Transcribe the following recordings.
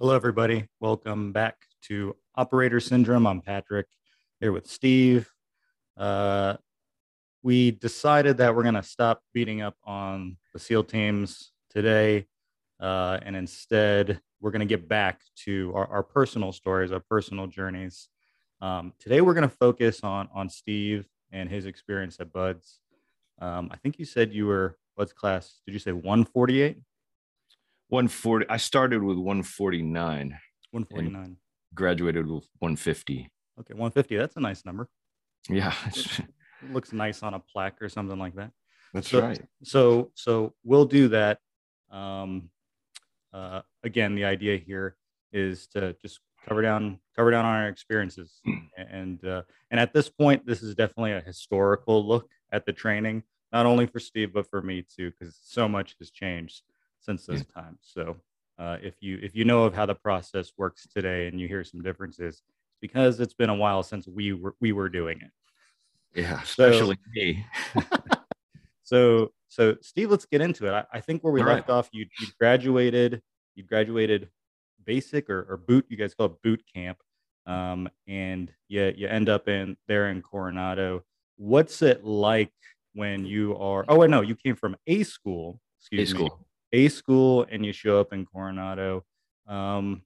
Hello, everybody. Welcome back to Operator Syndrome. I'm Patrick here with Steve. Uh, we decided that we're going to stop beating up on the SEAL teams today, uh, and instead, we're going to get back to our, our, personal stories, our personal journeys. Um, today, we're going to focus on on Steve and his experience at BUD/S. Um, I think you said you were BUD/S class. Did you say 148? 140. I started with 149. 149. Graduated with 150. Okay, 150. That's a nice number. Yeah. it looks nice on a plaque or something like that. That's so, right. So so we'll do that. Um, uh, again, the idea here is to just cover down cover down on our experiences, and uh, and at this point, this is definitely a historical look at the training, not only for Steve but for me too, because so much has changed since those yeah. times. So uh, if you if you know of how the process works today and you hear some differences, it's because it's been a while since we were we were doing it. Yeah, especially so, me. so so Steve, let's get into it. I, I think where we All left right. off, you you graduated you graduated basic or, or boot. You guys call it boot camp. Um, and you, you end up in there in Coronado. What's it like when you are? Oh, wait, no, you came from a school. Excuse a me. School a school and you show up in Coronado. Um,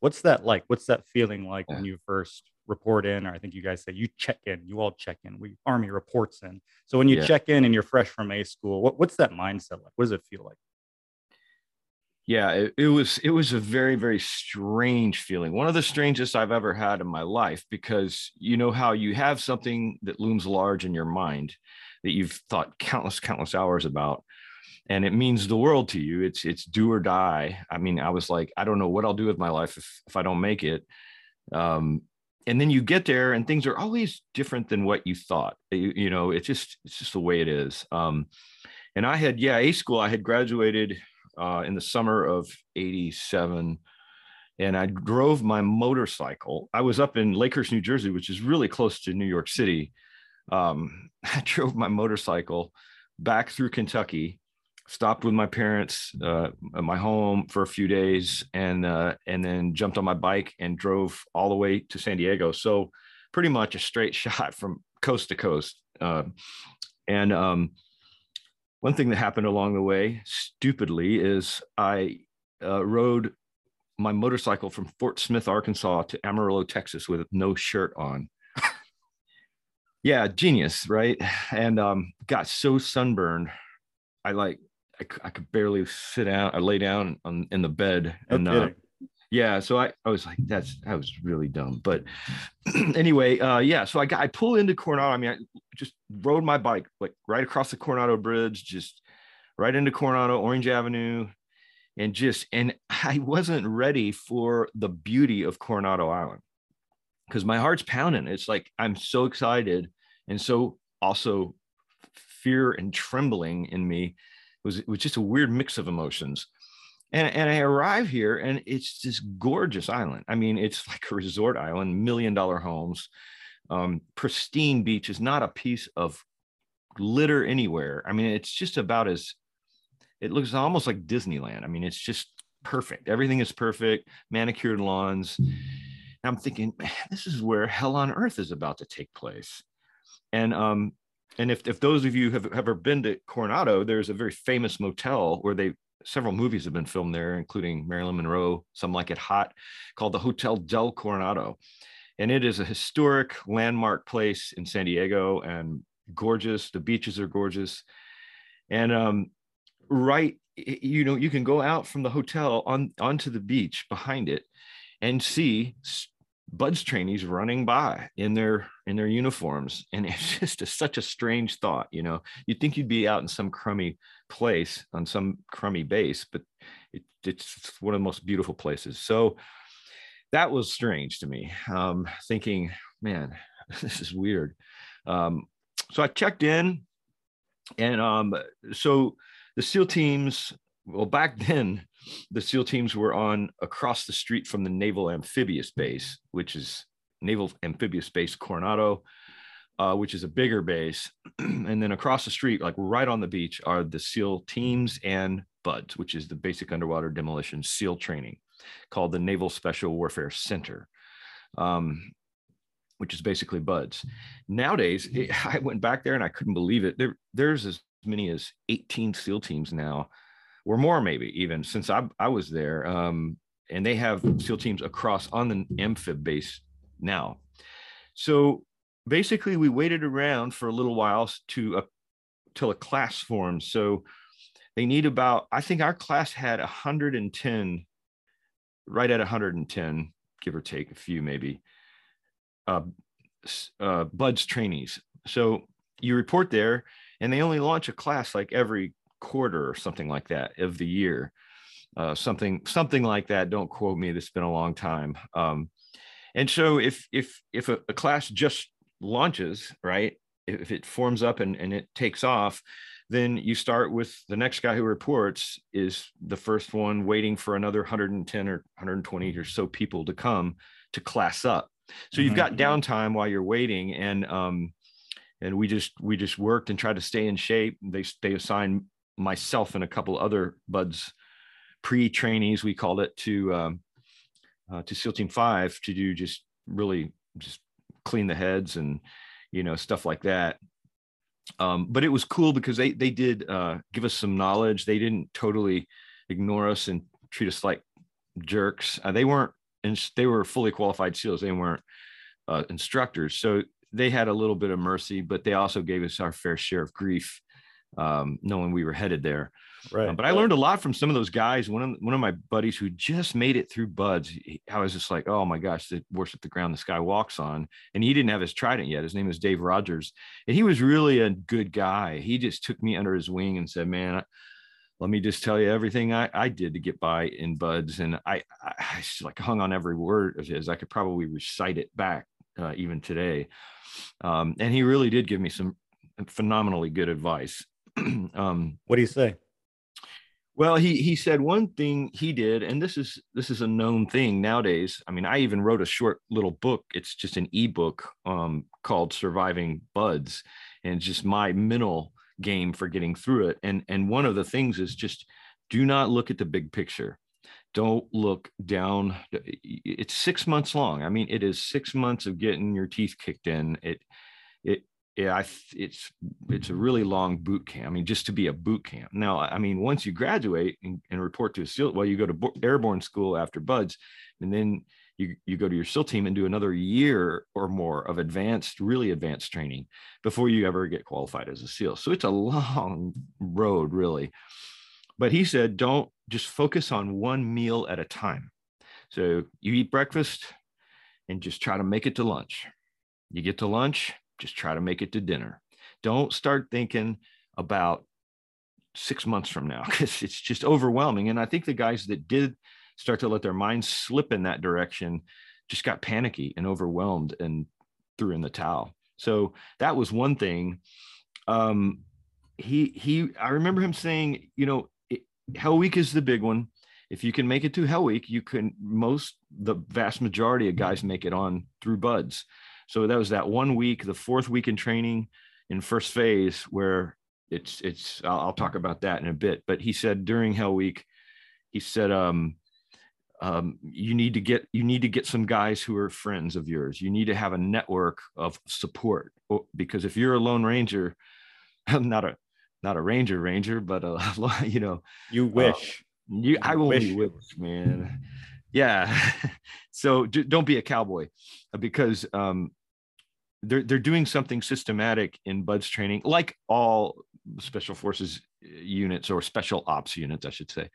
what's that like? What's that feeling like yeah. when you first report in? Or I think you guys say you check in, you all check in. We Army reports in. So when you yeah. check in and you're fresh from A school, what, what's that mindset like? What does it feel like? Yeah, it, it was it was a very very strange feeling. One of the strangest I've ever had in my life because you know how you have something that looms large in your mind that you've thought countless countless hours about and it means the world to you. It's it's do or die. I mean i was like i don't know what i'll do with my life if, if i don't make it. Um, and then you get there and things are always different than what you thought. You, you know it's just it's just the way it is. Um, and i had yeah a school i had graduated uh, in the summer of 87 and i drove my motorcycle. I was up in lakehurst new jersey which is really close to new york city. Um, i drove my motorcycle back through kentucky stopped with my parents uh, at my home for a few days and uh, and then jumped on my bike and drove all the way to San Diego. So pretty much a straight shot from coast to coast. Uh, and um, one thing that happened along the way, stupidly, is I uh, rode my motorcycle from Fort Smith, Arkansas to Amarillo, Texas with no shirt on. yeah, genius, right? And um, got so sunburned. I like I, I could barely sit down. I lay down on in the bed and uh, yeah, so I, I was like, that's that was really dumb. But anyway, uh, yeah, so I got I pull into Coronado. I mean, I just rode my bike like right across the Coronado Bridge, just right into Coronado, Orange Avenue, and just and I wasn't ready for the beauty of Coronado Island because my heart's pounding. It's like I'm so excited and so also fear and trembling in me was it was just a weird mix of emotions. And, and I arrive here and it's this gorgeous island. I mean, it's like a resort island, million dollar homes, um, pristine beaches, not a piece of litter anywhere. I mean, it's just about as it looks almost like Disneyland. I mean, it's just perfect. Everything is perfect, manicured lawns. And I'm thinking, man, this is where hell on earth is about to take place. And um, and if, if those of you have, ever been to Coronado, there's a very famous motel where they several movies have been filmed there, including Marilyn Monroe, some like it hot, called the Hotel del Coronado. And it is a historic landmark place in San Diego and gorgeous. The beaches are gorgeous. And um, right, you know, you can go out from the hotel on onto the beach behind it and see BUD/S trainees running by in their in their uniforms. And it's just a, such a strange thought you know? You'd think you'd be out in some crummy place on some crummy base but it, it's one of the most beautiful places. So that was strange to me um, thinking man this is weird. Um, so i checked in and um, so the seal teams well back then the SEAL teams were on across the street from the Naval Amphibious Base, which is Naval Amphibious Base Coronado, uh, which is a bigger base. and then across the street, like right on the beach, are the SEAL teams and BUD/S, which is the Basic Underwater Demolition SEAL Training. called the Naval Special Warfare Center. Um, which is basically BUD/S. Nowadays, it, I went back there and I couldn't believe it. There, there's as many as 18 SEAL teams now, or more maybe even since I, I was there. Um, and they have SEAL teams across on the amphib base now. So basically, we waited around for a little while to uh, till a class formed. So they need about, I think our class had 110, right at 110, give or take a few maybe, uh, uh, BUD/S trainees. So you report there, and they only launch a class like every quarter or something like that of the year. Uh, something something like that. Don't quote me. It's been a long time. Um, and so if if if a, a, class just launches, right, if it forms up and, and it takes off, then you start with the next guy who reports is the first one waiting for another 110 or 120 or so people to come to class up. So you've got mm-hmm. downtime while you're waiting, and um, and we just we just worked and tried to stay in shape. They they assigned myself and a couple other BUD/S pre-trainees we called it to um, uh, to SEAL Team Five to do just really just clean the heads and you know stuff like that. Um, but it was cool because they they did uh, give us some knowledge. They didn't totally ignore us and treat us like jerks. Uh, they weren't and they were fully qualified SEALs. They weren't uh, instructors, so they had a little bit of mercy, but they also gave us our fair share of grief, um, knowing we were headed there. Right. Um, but I learned a lot from some of those guys. One of one of my buddies who just made it through BUD/S, he, I was just like, oh my gosh, the worship the ground the guy walks on. And he didn't have his trident yet. His name is Dave Rogers, and he was really a good guy. He just took me under his wing and said, man. let me just tell you everything I, I did to get by in BUD/S and I, I, I like hung on every word of his i could probably recite it back uh, even today um, and he really did give me some phenomenally good advice um, what do you say well, he he said one thing he did, and this is this is a known thing nowadays. I mean, I even wrote a short little book. It's just an ebook um, called "Surviving BUD/S," and just my mental game for getting through it. And and one of the things is just do not look at the big picture. Don't look down. It's six months long. I mean, it is six months of getting your teeth kicked in. It it yeah, I, it's it's a really long boot camp. I mean, just to be a boot camp. Now, I mean, once you graduate and, and report to a SEAL, well, you go to airborne school after BUD/S, and then you you go to your SEAL team and do another year or more of advanced, really advanced training before you ever get qualified as a SEAL. So it's a long road, really. But he said, don't just focus on one meal at a time. So you eat breakfast and just try to make it to lunch. You get to lunch just try to make it to dinner. Don't start thinking about six months from now because it's just overwhelming. And I think the guys that did start to let their minds slip in that direction just got panicky and overwhelmed and threw in the towel. So that was one thing. Um, he he, I remember him saying, you know, it, Hell Week is the big one. If you can make it to Hell Week, you can. Most the vast majority of guys make it on through BUD/S. So that was that one week, the fourth week in training in first phase, where it's it's. I'll, I'll talk about that in a bit. But he said during Hell Week, he said, um, um, you need to get you need to get some guys who are friends of yours. You need to have a network of support because if you're a lone ranger, I'm not a not a ranger ranger, but a you know you uh, wish uh, you I only wish, wish man. Yeah, so don't be a cowboy because um, they're they're doing something systematic in BUD/S training like all special forces units or special ops units i should say.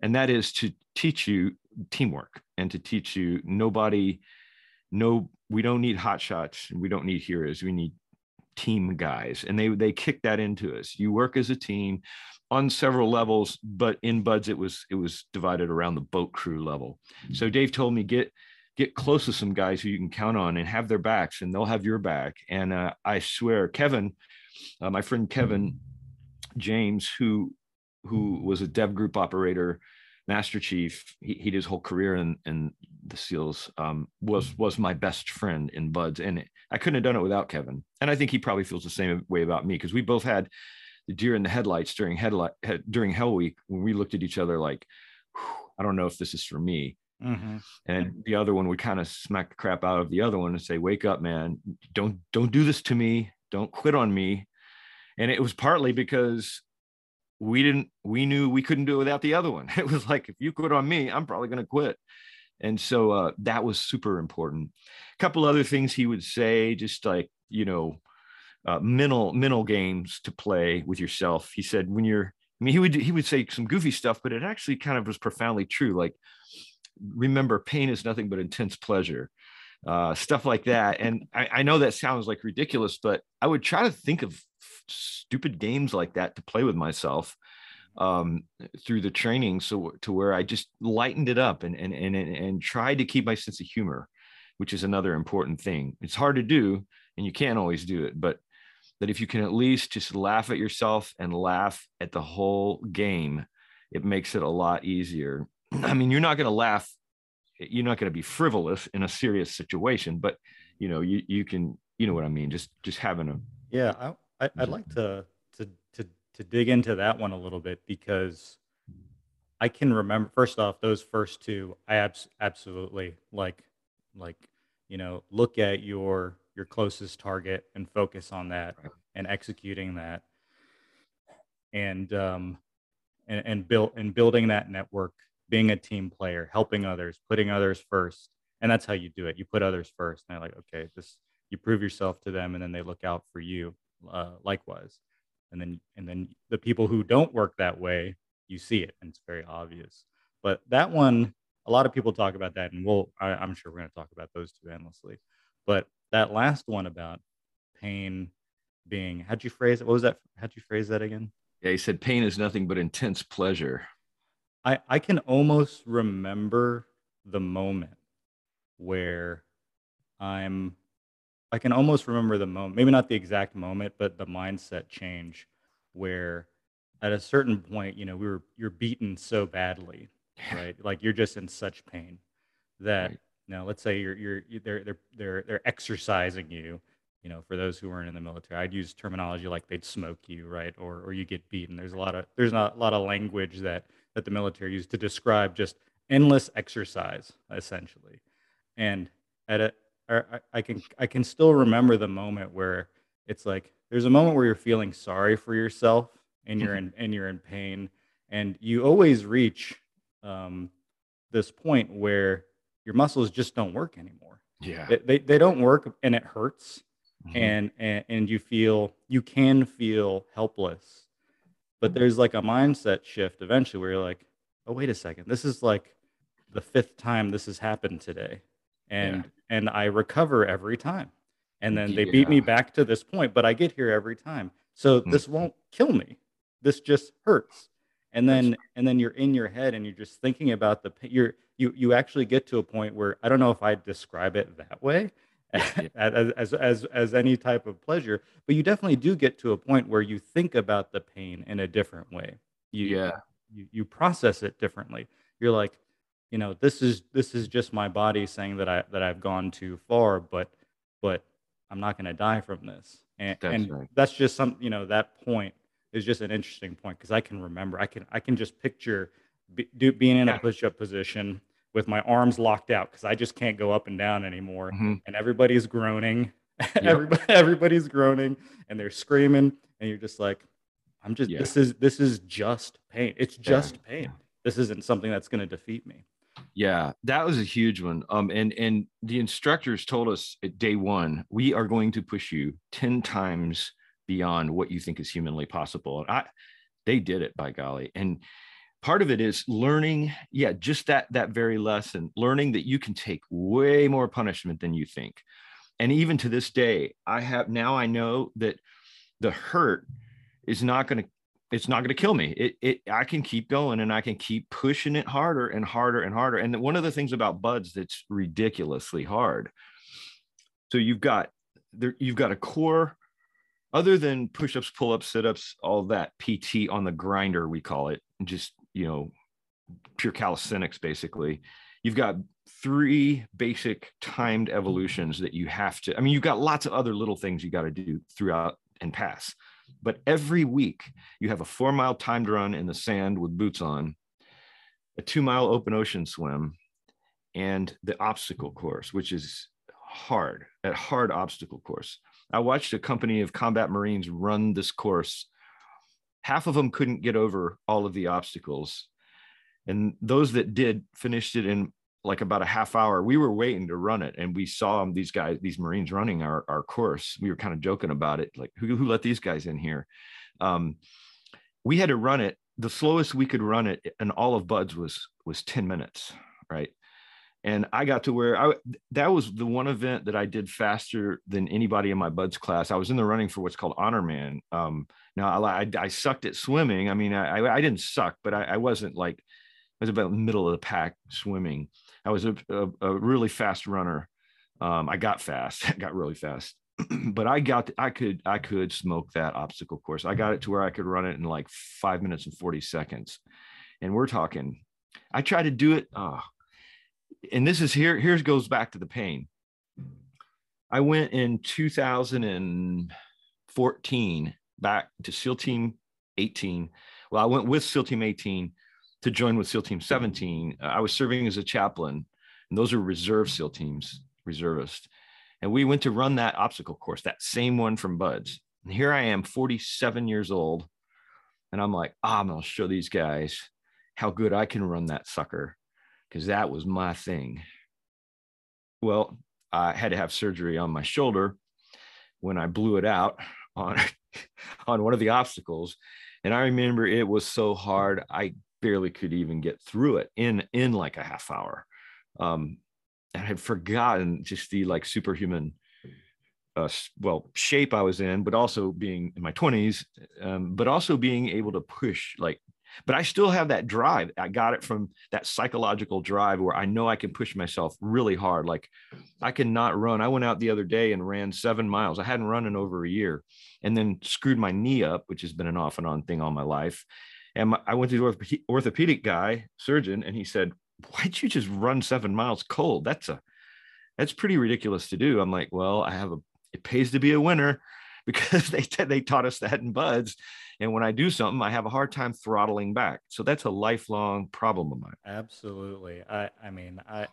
And that is to teach you teamwork and to teach you nobody no we don't need hot shots. We don't need heroes. We need team guys. And they they kick that into us. You work as a team on several levels but in BUD/S it was it was divided around the boat crew level. Mm-hmm. So dave told me get get close to some guys who you can count on and have their backs and they'll have your back. And uh, i swear kevin uh, my friend kevin james who who was a dev group operator master chief he, he did his whole career in, in the seals um, was was my best friend in BUD/S. And i couldn't have done it without kevin. And i think he probably feels the same way about me because we both had the deer in the headlights during headlight during hell week when we looked at each other like i don't know if this is for me Mm-hmm. And the other one would kind of smack the crap out of the other one and say, "Wake up, man! Don't don't do this to me. Don't quit on me." And it was partly because we didn't we knew we couldn't do it without the other one. It was like if you quit on me, I'm probably going to quit. And so uh, that was super important. A couple other things he would say, just like you know, uh, mental mental games to play with yourself. He said when you're, I mean, he would he would say some goofy stuff, but it actually kind of was profoundly true. Like, remember, pain is nothing but intense pleasure, uh, stuff like that. And I, I know that sounds like ridiculous, but I would try to think of stupid games like that to play with myself um, through the training so to where I just lightened it up and and and and tried to keep my sense of humor, which is another important thing. It's hard to do and you can't always do it, but that if you can at least just laugh at yourself and laugh at the whole game, it makes it a lot easier. I mean, you're not going to laugh, you're not going to be frivolous in a serious situation, but you know, you you can, you know what I mean, just just having a yeah. I, I I'd like to to to to dig into that one a little bit because I can remember first off those first two. I abs- absolutely like like you know look at your your closest target and focus on that and executing that and um and, and build and building that network being a team player helping others putting others first and that's how you do it you put others first and they're like okay this you prove yourself to them and then they look out for you uh, likewise and then and then the people who don't work that way you see it and it's very obvious but that one a lot of people talk about that and we'll I, i'm sure we're going to talk about those two endlessly but that last one about pain being how'd you phrase it? What was that? How'd you phrase that again? Yeah, he said pain is nothing but intense pleasure. I, I can almost remember the moment where I'm I can almost remember the moment, maybe not the exact moment, but the mindset change where at a certain point, you know, we were you're beaten so badly, right? like you're just in such pain that right. Now, let's say you're you're they're they're they're they're exercising you. You know, for those who weren't in the military, I'd use terminology like they'd smoke you, right, or or you get beaten. There's a lot of there's not a lot of language that that the military used to describe just endless exercise, essentially. And at a I, I can I can still remember the moment where it's like there's a moment where you're feeling sorry for yourself and you're in and you're in pain, and you always reach um, this point where your muscles just don't work anymore. Yeah. They, they, they don't work and it hurts. Mm-hmm. And, and and you feel you can feel helpless. But there's like a mindset shift eventually where you're like, oh wait a second, this is like the fifth time this has happened today. And yeah. and I recover every time. And then they yeah. beat me back to this point, but I get here every time. So mm-hmm. this won't kill me. This just hurts. And then and then you're in your head and you're just thinking about the you're you you actually get to a point where I don't know if I describe it that way as, as as as any type of pleasure, but you definitely do get to a point where you think about the pain in a different way. You, yeah, you you process it differently. You're like, you know, this is this is just my body saying that I that I've gone too far, but but I'm not going to die from this. And that's and right. that's just some, you know, that point is just an interesting point because I can remember, I can I can just picture be, do, being in yeah. a push-up position with my arms locked out because I just can't go up and down anymore. Mm-hmm. And everybody's groaning. Yep. Everybody, everybody's groaning and they're screaming. And you're just like, I'm just yeah. this is this is just pain. It's just yeah. pain. This isn't something that's going to defeat me. Yeah, that was a huge one. Um, and and the instructors told us at day one, we are going to push you 10 times beyond what you think is humanly possible. And I they did it by golly. And part of it is learning yeah just that that very lesson learning that you can take way more punishment than you think. And even to this day i have now i know that the hurt is not going to it's not going to kill me. It, it i can keep going and i can keep pushing it harder and harder and harder. And one of the things about BUD/S that's ridiculously hard so you've got there you've got a core other than push-ups pull-ups sit-ups all that pt on the grinder we call it just you know pure calisthenics basically you've got three basic timed evolutions that you have to i mean you've got lots of other little things you got to do throughout and pass but every week you have a four mile timed run in the sand with boots on a two mile open ocean swim and the obstacle course, which is hard, a hard obstacle course. I watched a company of combat Marines run this course. Half of them couldn't get over all of the obstacles. And those that did finished it in like about a half hour. We were waiting to run it and we saw these guys, these Marines running our, our course. We were kind of joking about it. Like who, who let these guys in here? Um, we had to run it. The slowest we could run it and all of BUD/S was, was 10 minutes. Right and I got to where I that was the one event that I did faster than anybody in my BUD/S class. I was in the running for what's called honor man. Um, now I, I, I sucked at swimming. I mean, I I didn't suck, but I, I wasn't like I was about middle of the pack swimming. I was a, a, a really fast runner. Um, I got fast, I got really fast, but I got I could I could smoke that obstacle course. I got it to where I could run it in like five minutes and forty seconds, and we're talking. I tried to do it. Oh, and this is here here's goes back to the pain. I went in 2014 back to seal team 18 well i went with seal team 18 to join with seal team 17 uh, i was serving as a chaplain and those are reserve seal teams reservists. And we went to run that obstacle course that same one from BUD/S. And here i am 47 years old and i'm like ah, i'm gonna show these guys how good i can run that sucker because that was my thing. Well, I had to have surgery on my shoulder when I blew it out on on one of the obstacles, and I remember it was so hard I barely could even get through it in in like a half hour. Um, I had forgotten just the like superhuman uh, well shape I was in, but also being in my 20s, um, but also being able to push like but I still have that drive. I got it from that psychological drive where I know I can push myself really hard. Like I cannot run. I went out the other day and ran seven miles. I hadn't run in over a year and then screwed my knee up, which has been an off and on thing all my life. And my, I went to the orthopedic guy, surgeon, and he said, Why'd you just run seven miles cold? That's a that's pretty ridiculous to do. I'm like, well, I have a it pays to be a winner because they t- they taught us that in BUD/S and when I do something, I have a hard time throttling back. So that's a lifelong problem of mine. Absolutely. I, I mean, I,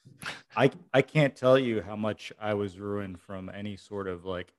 I, I can't tell you how much I was ruined from any sort of like,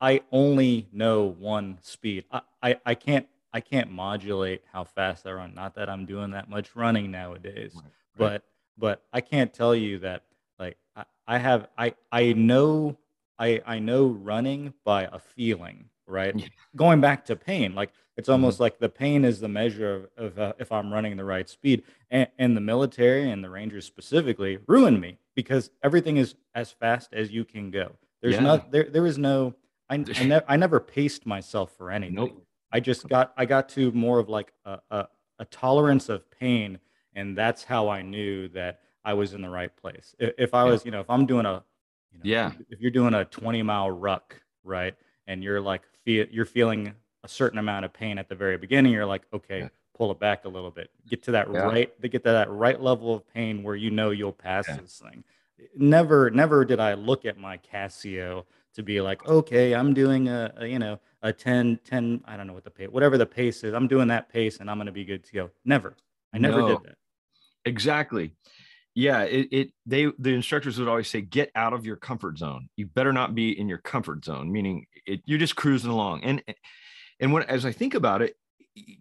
I only know one speed. I, I, I can't, I can't modulate how fast I run. Not that I'm doing that much running nowadays, right, right. but, but I can't tell you that like I, I have, I, I know, I, I know running by a feeling right? Yeah. Going back to pain, like it's mm-hmm. almost mm-hmm. like the pain is the measure of, of uh, if I'm running the right speed. And, and, the military and the Rangers specifically ruined me because everything is as fast as you can go. There's yeah. not there. There is no. I I, ne- I never paced myself for anything. Nope. I just got I got to more of like a, a, a tolerance of pain, and that's how I knew that I was in the right place. If, if I was, you know, if I'm doing a, you know, yeah, if you're doing a 20 mile ruck, right, and you're like feel you're feeling a certain amount of pain at the very beginning, you're like, okay, yeah. pull it back a little bit. Get to that yeah. right to get to that right level of pain where you know you'll pass yeah. this thing. Never, never did I look at my Casio to be like, okay, I'm doing a, a, you know a 10, 10, I don't know what the pace, whatever the pace is, I'm doing that pace and I'm going to be good to go. Never, I never no. did that. Exactly yeah it, it they the instructors would always say get out of your comfort zone. You better not be in your comfort zone meaning it, you're just cruising along. And and when as i think about it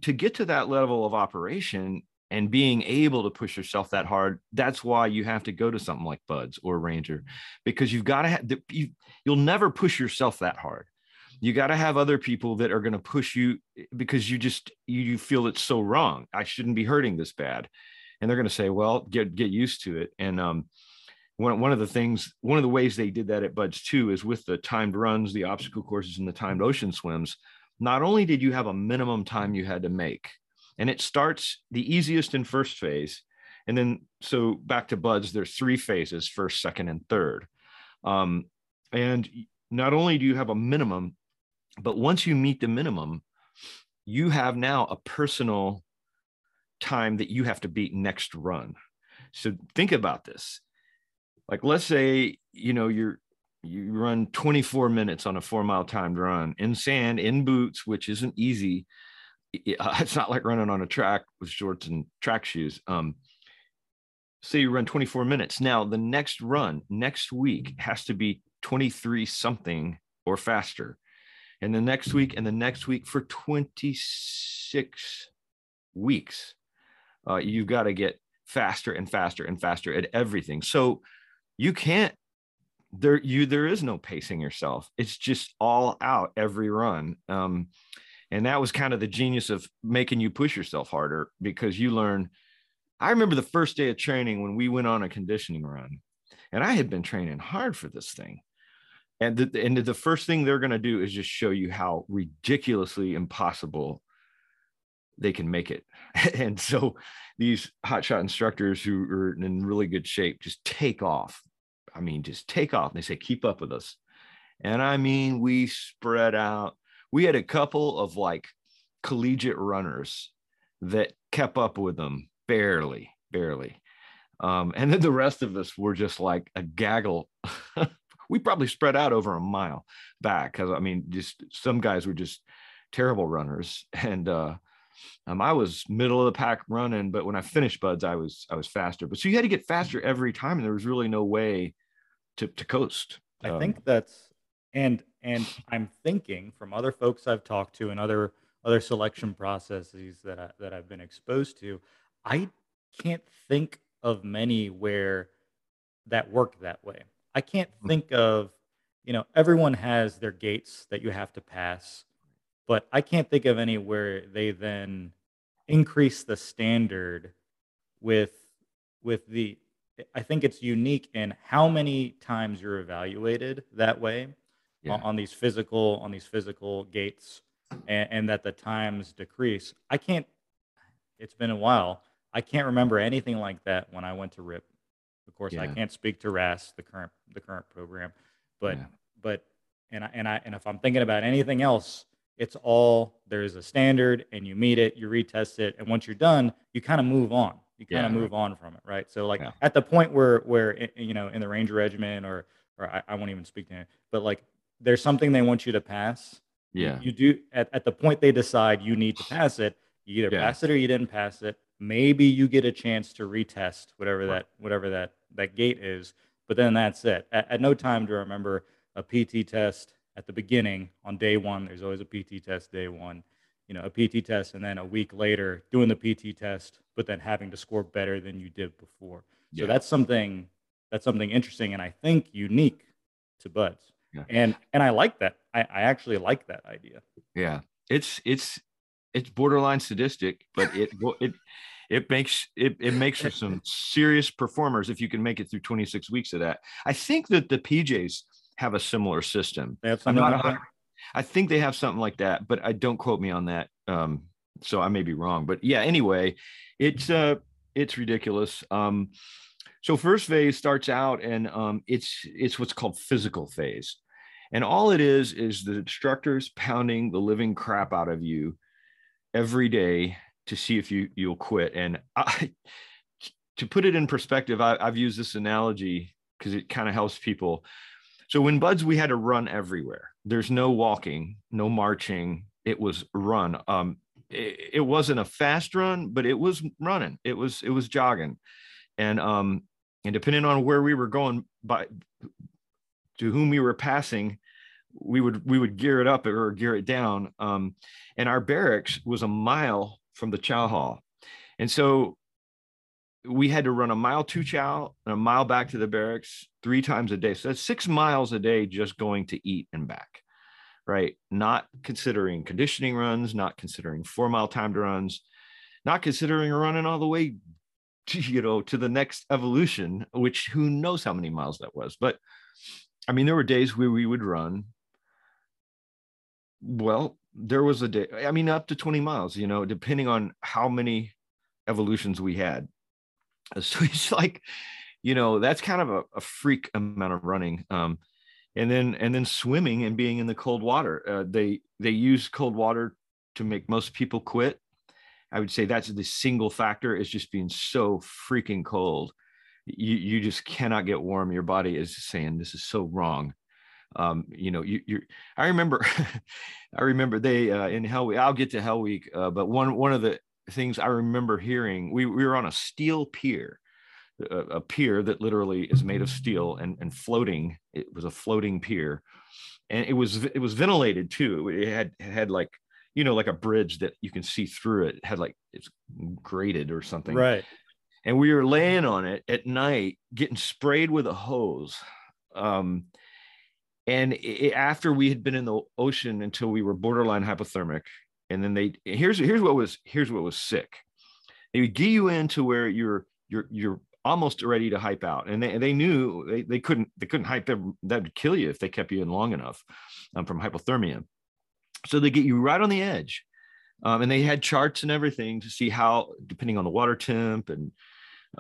to get to that level of operation and being able to push yourself that hard that's why you have to go to something like BUD/S or ranger because you've got to have you, you'll never push yourself that hard. You got to have other people that are going to push you because you just you, you feel it's so wrong. I shouldn't be hurting this bad and they're going to say, well, get get used to it. And um, one one of the things, one of the ways they did that at BUD/S too is with the timed runs, the obstacle courses, and the timed ocean swims. Not only did you have a minimum time you had to make, and it starts the easiest in first phase, and then so back to BUD/S, there's three phases: first, second, and third. Um, and not only do you have a minimum, but once you meet the minimum, you have now a personal time that you have to beat next run. So think about this. Like let's say, you know, you're you run 24 minutes on a four mile timed run in sand, in boots, which isn't easy. It's not like running on a track with shorts and track shoes. Um, say you run 24 minutes. Now, the next run next week has to be 23 something or faster. And the next week and the next week for 26 weeks, uh, you've got to get faster and faster and faster at everything. So you can't there you there is no pacing yourself. It's just all out every run. Um, and that was kind of the genius of making you push yourself harder because you learn I remember the first day of training when we went on a conditioning run, and I had been training hard for this thing. And the, and the first thing they're going to do is just show you how ridiculously impossible they can make it. and so these hotshot instructors who are in really good shape just take off. I mean, just take off. And They say, keep up with us. And I mean, we spread out. We had a couple of like collegiate runners that kept up with them barely, barely. Um, and then the rest of us were just like a gaggle. we probably spread out over a mile back because I mean, just some guys were just terrible runners, and uh, um, I was middle of the pack running. But when I finished BUD/S, I was I was faster. But so you had to get faster every time, and there was really no way to to coast. I um, think that's and and I'm thinking from other folks I've talked to and other other selection processes that I, that I've been exposed to. I can't think of many where that work that way. I can't hmm. think of, you know, everyone has their gates that you have to pass, but I can't think of any where they then increase the standard with with the I think it's unique in how many times you're evaluated that way yeah. on, on, these physical on these physical gates and, and that the times decrease. I can't it's been a while I can't remember anything like that when I went to RIP. Of course, yeah. I can't speak to RAS, the current the current program, but yeah. but and I and I and if I'm thinking about anything else, it's all there's a standard and you meet it, you retest it, and once you're done, you kind of move on. You kind of yeah. move on from it, right? So like at the point where where you know in the Ranger Regiment or or I, I won't even speak to it, but like there's something they want you to pass. Yeah. You do at, at the point they decide you need to pass it, you either pass it or you didn't pass it maybe you get a chance to retest whatever right. that whatever that that gate is but then that's it at, at, no time do i remember a pt test at the beginning on day one there's always a pt test day one you know a pt test and then a week later doing the pt test but then having to score better than you did before. So that's something that's something interesting and i think unique to BUD/S. Yeah. and and i like that. I, I actually like that idea. Yeah. It's it's it's borderline sadistic, but it it it makes it, it makes for some serious performers if you can make it through 26 weeks of that. I think that the PJs have a similar system. They have something like that. I think they have something like that, but I don't quote me on that. Um, so I may be wrong, but yeah. Anyway, it's uh, it's ridiculous. Um, so first phase starts out, and um, it's it's what's called physical phase, and all it is is the instructors pounding the living crap out of you every day to see if you you'll quit. And I, to put it in perspective, I, have used this analogy because it kind of helps people. So when BUD/S, we had to run everywhere. There's no walking, no marching. It was run. Um, it, it wasn't a fast run, but it was running. It was it was jogging, and um, and depending on where we were going by, to whom we were passing, we would we would gear it up or gear it down. Um, and our barracks was a mile from the chow hall, and so we had to run a mile to chow and a mile back to the barracks three times a day. So that's six miles a day just going to eat and back, right? Not considering conditioning runs, not considering four mile timed runs, not considering running all the way to, you know, to the next evolution, which who knows how many miles that was. But I mean, there were days where we would run well, there was a day, I mean, up to 20 miles, you know, depending on how many evolutions we had. So it's like, you know, that's kind of a, a freak amount of running. Um, and then and then swimming and being in the cold water. Uh, they they use cold water to make most people quit. I would say that's the single factor is just being so freaking cold. You you just cannot get warm. Your body is saying this is so wrong um, you know, you, you I remember, I remember they uh, in Hell Week. I'll get to Hell Week, uh, but one one of the things I remember hearing, we we were on a steel pier, a, a, pier that literally is made of steel and, and floating. It was a floating pier, and it was it was ventilated too. It had it had like you know like a bridge that you can see through it. it had like it's grated or something. Right. And we were laying on it at night, getting sprayed with a hose. Um, and it, after we had been in the ocean until we were borderline hypothermic, and then they here's here's what was here's what was sick. They would get you into where you're you're you're almost ready to hype out, and they they knew they, they couldn't they couldn't hype them that would kill you if they kept you in long enough um, from hypothermia. So they get you right on the edge, um, and they had charts and everything to see how depending on the water temp and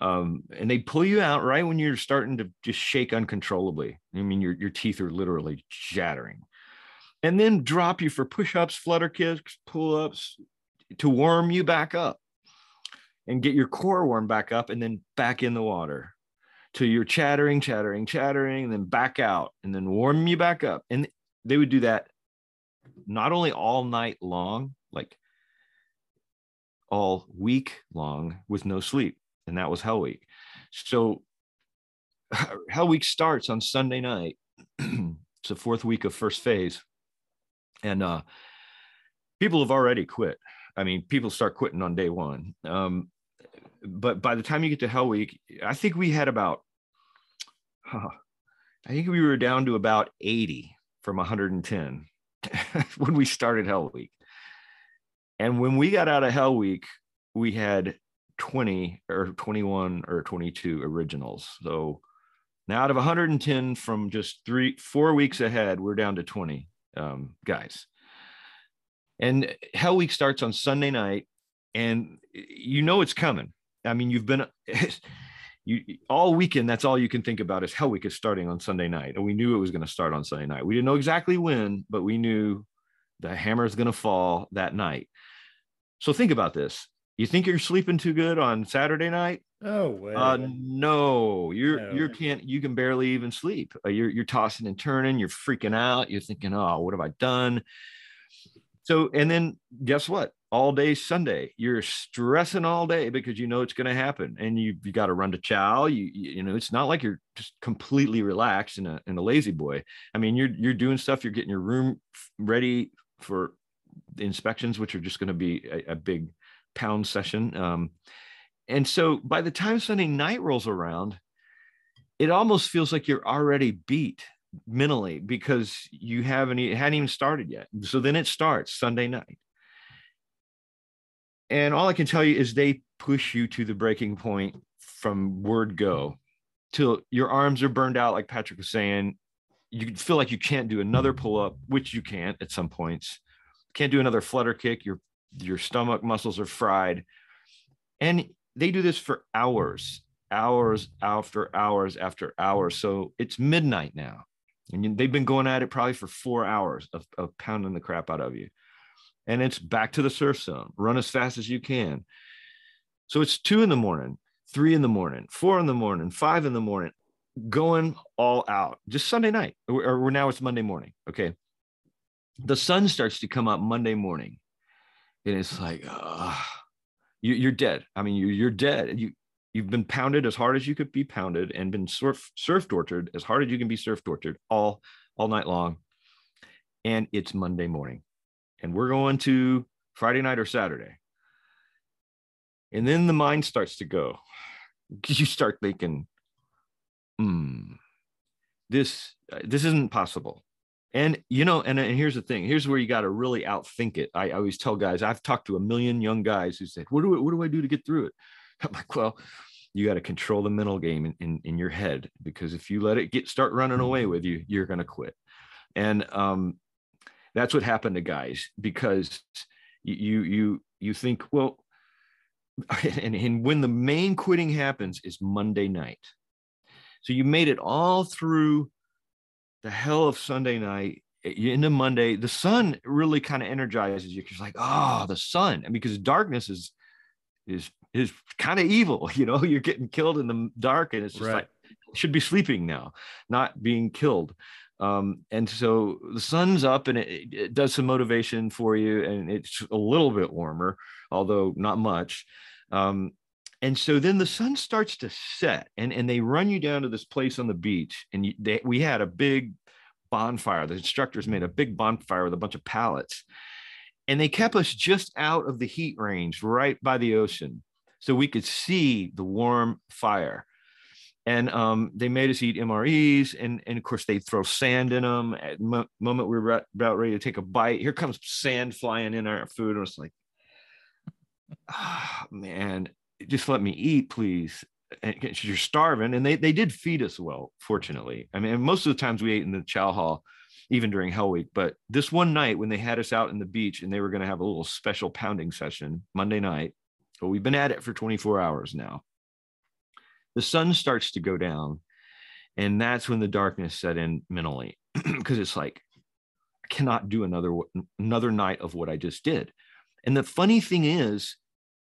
um, and they pull you out right when you're starting to just shake uncontrollably. I mean, your your teeth are literally shattering and then drop you for push-ups, flutter kicks, pull-ups to warm you back up and get your core warmed back up and then back in the water till you're chattering, chattering, chattering, and then back out and then warm you back up. And they would do that not only all night long, like all week long with no sleep. And that was Hell Week. So Hell Week starts on Sunday night. it's the fourth week of first phase and uh, people have already quit. I mean, people start quitting on day one. Um, but by the time you get to Hell Week, I think we had about, huh, I think we were down to about 80 from 110 when we started Hell Week. And when we got out of Hell Week, we had 20 or 21 or 22 originals. So now out of 110 from just three, four weeks ahead, we're down to 20 um, guys. And Hell Week starts on Sunday night, and you know it's coming. I mean, you've been you all weekend. That's all you can think about is Hell Week is starting on Sunday night, and we knew it was going to start on Sunday night. We didn't know exactly when, but we knew the hammer is going to fall that night. So think about this: you think you're sleeping too good on Saturday night? Oh way. Uh, no, you're no. you can't you can barely even sleep. Uh, you're you're tossing and turning. You're freaking out. You're thinking, oh, what have I done? So and then guess what? All day Sunday, you're stressing all day because you know it's going to happen, and you you got to run to chow. You, you you know it's not like you're just completely relaxed and a and a La-Z-Boy. I mean, you're you're doing stuff. You're getting your room ready for inspections, which are just going to be a, a big pound session. Um, and so by the time Sunday night rolls around, it almost feels like you're already beat mentally because you haven't it hadn't even started yet. So then it starts Sunday night. And all I can tell you is they push you to the breaking point from word go till your arms are burned out, like Patrick was saying. You feel like you can't do another pull up, which you can't at some points. Can't do another flutter kick. Your your stomach muscles are fried. And they do this for hours, hours after hours after hours. So it's midnight now. And they've been going at it probably for four hours of, of pounding the crap out of you. And it's back to the surf zone. Run as fast as you can. So it's two in the morning, three in the morning, four in the morning, five in the morning, going all out. Just Sunday night, or, or now it's Monday morning. Okay. The sun starts to come up Monday morning. And it's like, uh, you, are dead. I mean, you, you're dead. You, you've been pounded as hard as you could be pounded and been surf, surf tortured as hard as you can be surf tortured all, all night long. And it's Monday morning. And we're going to Friday night or Saturday. And then the mind starts to go. You start thinking, hmm, this this isn't possible. And you know, and, and here's the thing. Here's where you got to really outthink it. I, I, always tell guys. I've talked to a million young guys who said, "What do I, what do I do to get through it?" I'm like, "Well, you got to control the mental game in, in, in your head because if you let it get start running away mm-hmm. with you, you're going to quit." And um, that's what happened to guys because you you you think, well, and, and when the main quitting happens is Monday night. So you made it all through the hell of Sunday night eh, into Monday, the sun really kind of energizes you. You're like, oh, the sun, and because darkness is is is kind of evil. You know, you're getting killed in the dark, and it's just right. like should be sleeping now, not being killed. Um, and so the sun's up, and it, it does some motivation for you, and it's a little bit warmer, although not much. Um, and so then the sun starts to set and, and they run you down to this place on the beach and you, they, we had a big bonfire. The instructors made a big bonfire with a bunch of pallets and they kept us just out of the heat range right by the ocean so we could see the warm fire. And um, they made us eat MREs and, and of course they throw sand in them at the moment we were about ready to take a bite here comes sand flying in our food and it's like oh, man just let me eat, please. Eh, eh, and you're starving. And they, they did feed us well, fortunately. I mean, most of the times we ate in the chow hall, even during Hell Week. But this one night when they had us out in the beach and they were going to have a little special pounding session Monday night, but we've been at it for 24 hours now. The sun starts to go down. And that's when the darkness set in mentally, because it's like, I cannot do another another night of what I just did. And the funny thing is,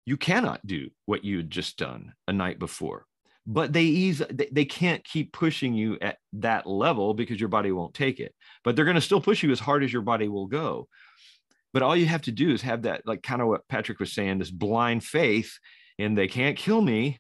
you cannot do what you had just done a night before. But they ease they can't keep pushing you at that level because your body won't take it. But they're going to still push you as hard as your body will go. But all you have to do is have that like kind of what patrick was saying this blind faith and they can't kill me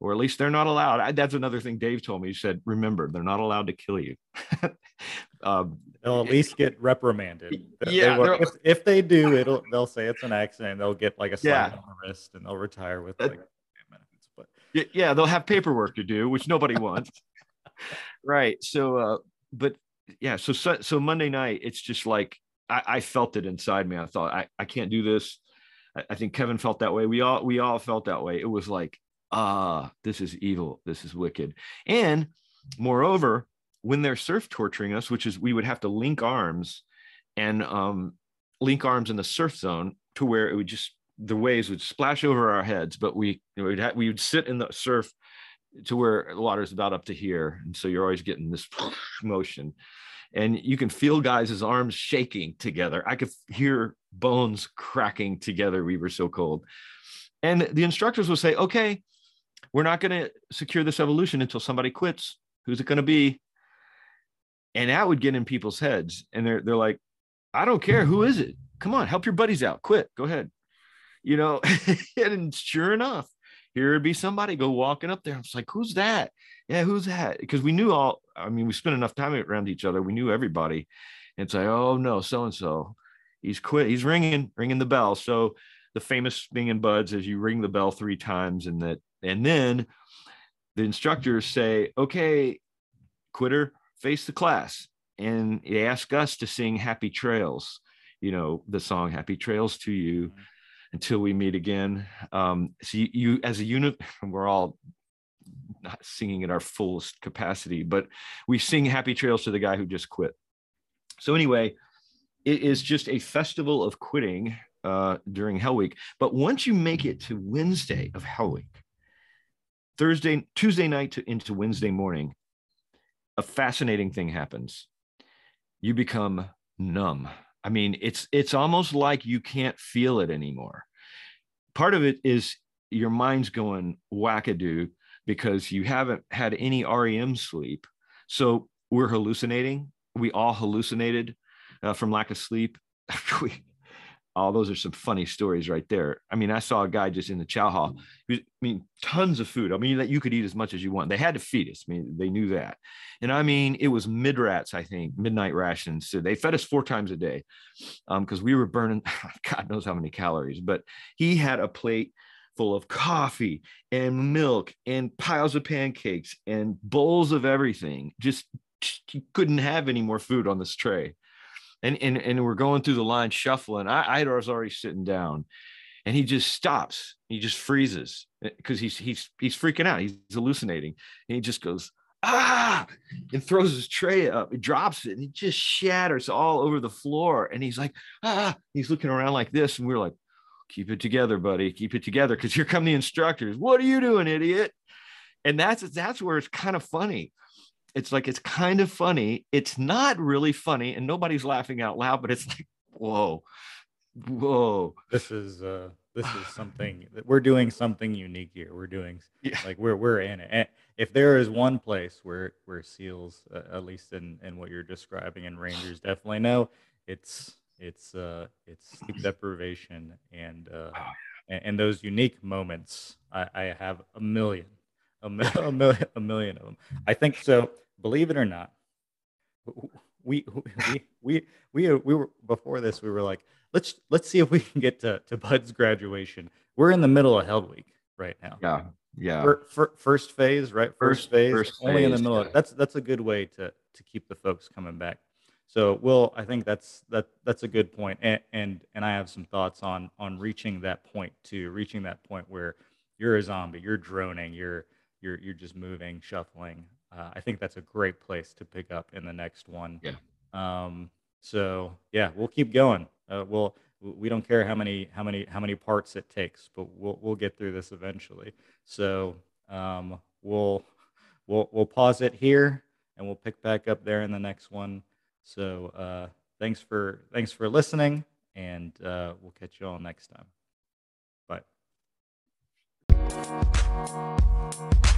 or at least they're not allowed. I, that's another thing Dave told me. He said, "Remember, they're not allowed to kill you." um, they'll at least get reprimanded. Yeah, they if, if, they do, it'll they'll say it's an accident. They'll get like a slap yeah. on the wrist and they'll retire with like minutes. But yeah, they'll have paperwork to do, which nobody wants. right. So, uh, but yeah, so, so so Monday night, it's just like I, I felt it inside me. I thought I I can't do this. I, I think Kevin felt that way. We all we all felt that way. It was like ah, this is evil, this is wicked. And moreover, when they're surf torturing us, which is we would have to link arms and um, link arms in the surf zone to where it would just the waves would splash over our heads, but we we'd ha- we would sit in the surf to where the water is about up to here, and so you're always getting this motion, and you can feel guys' arms shaking together. I could hear bones cracking together. We were so cold, and the instructors would say, "Okay, we're not going to secure this evolution until somebody quits. Who's it going to be? And that would get in people's heads. And they're, they're like, I don't care. Who is it? Come on, help your buddies out. Quit. Go ahead. You know, and sure enough, here would be somebody go walking up there. I was like, who's that? Yeah, who's that? Because we knew all, I mean, we spent enough time around each other. We knew everybody. And it's like, oh no, so and so. He's quit. He's ringing, ringing the bell. So the famous Bing and BUD/S is you ring the bell three times and that and then the instructors say, okay, quitter, face the class. And they ask us to sing Happy Trails, you know, the song Happy Trails to You mm-hmm. until we meet again. Um, so you, you, as a unit, we're all not singing at our fullest capacity, but we sing Happy Trails to the guy who just quit. So anyway, it is just a festival of quitting uh, during Hell Week. But once you make it to Wednesday of Hell Week, Thursday, Tuesday night to, into Wednesday morning, a fascinating thing happens. You become numb. I mean, it's it's almost like you can't feel it anymore. Part of it is your mind's going wackadoo because you haven't had any REM sleep. So we're hallucinating. We all hallucinated uh, from lack of sleep. we Oh, those are some funny stories right there. I mean, I saw a guy just in the chow hall. I mean, tons of food. I mean, that you could eat as much as you want. They had to feed us. I mean, they knew that. And I mean, it was mid rats, I think, midnight rations. So they fed us four times a day because um, we were burning God knows how many calories. But he had a plate full of coffee and milk and piles of pancakes and bowls of everything. Just he couldn't have any more food on this tray and and and we're going through the line shuffling. I, I was already sitting down, and he just stops. He just freezes because eh, he's he's he's freaking out. He's hallucinating. And he just goes ah and throws his tray up. He drops it and it just shatters all over the floor. And he's like ah. He's looking around like this, and we're like, keep it together, buddy. Keep it together, because here come the instructors. What are you doing, idiot? And that's that's where it's kind of funny it's like it's kind of funny. It's not really funny, and nobody's laughing out loud, but it's like, whoa, whoa. This is uh this is something that we're doing something unique here. We're doing yeah. like we're we're in it. And if there is one place where where seals, uh, at least in in what you're describing, and rangers definitely know, it's it's uh it's sleep deprivation and uh and, and those unique moments, I, I have a million, a, a million, a million of them. I think so. Believe it or not, we we we we we were before this. We were like, let's let's see if we can get to to BUD/S graduation. We're in the middle of Hell Week right now. Yeah, yeah. For, for, first phase, right? First, First- phase, first only in the middle. yeah. Of, that's that's a good way to to keep the folks coming back. So, Will, I think that's that that's a good point, and and and I have some thoughts on on reaching that point too, reaching that point where you're a zombie, you're droning, you're you're you're just moving, shuffling. Uh, I think that's a great place to pick up in the next one. Yeah. Um. So yeah, we'll keep going. Uh, we'll we don't care how many how many how many parts it takes, but we'll we'll get through this eventually. So um, we'll we'll we'll pause it here and we'll pick back up there in the next one. So uh, thanks for thanks for listening, and uh, we'll catch you all next time. Bye.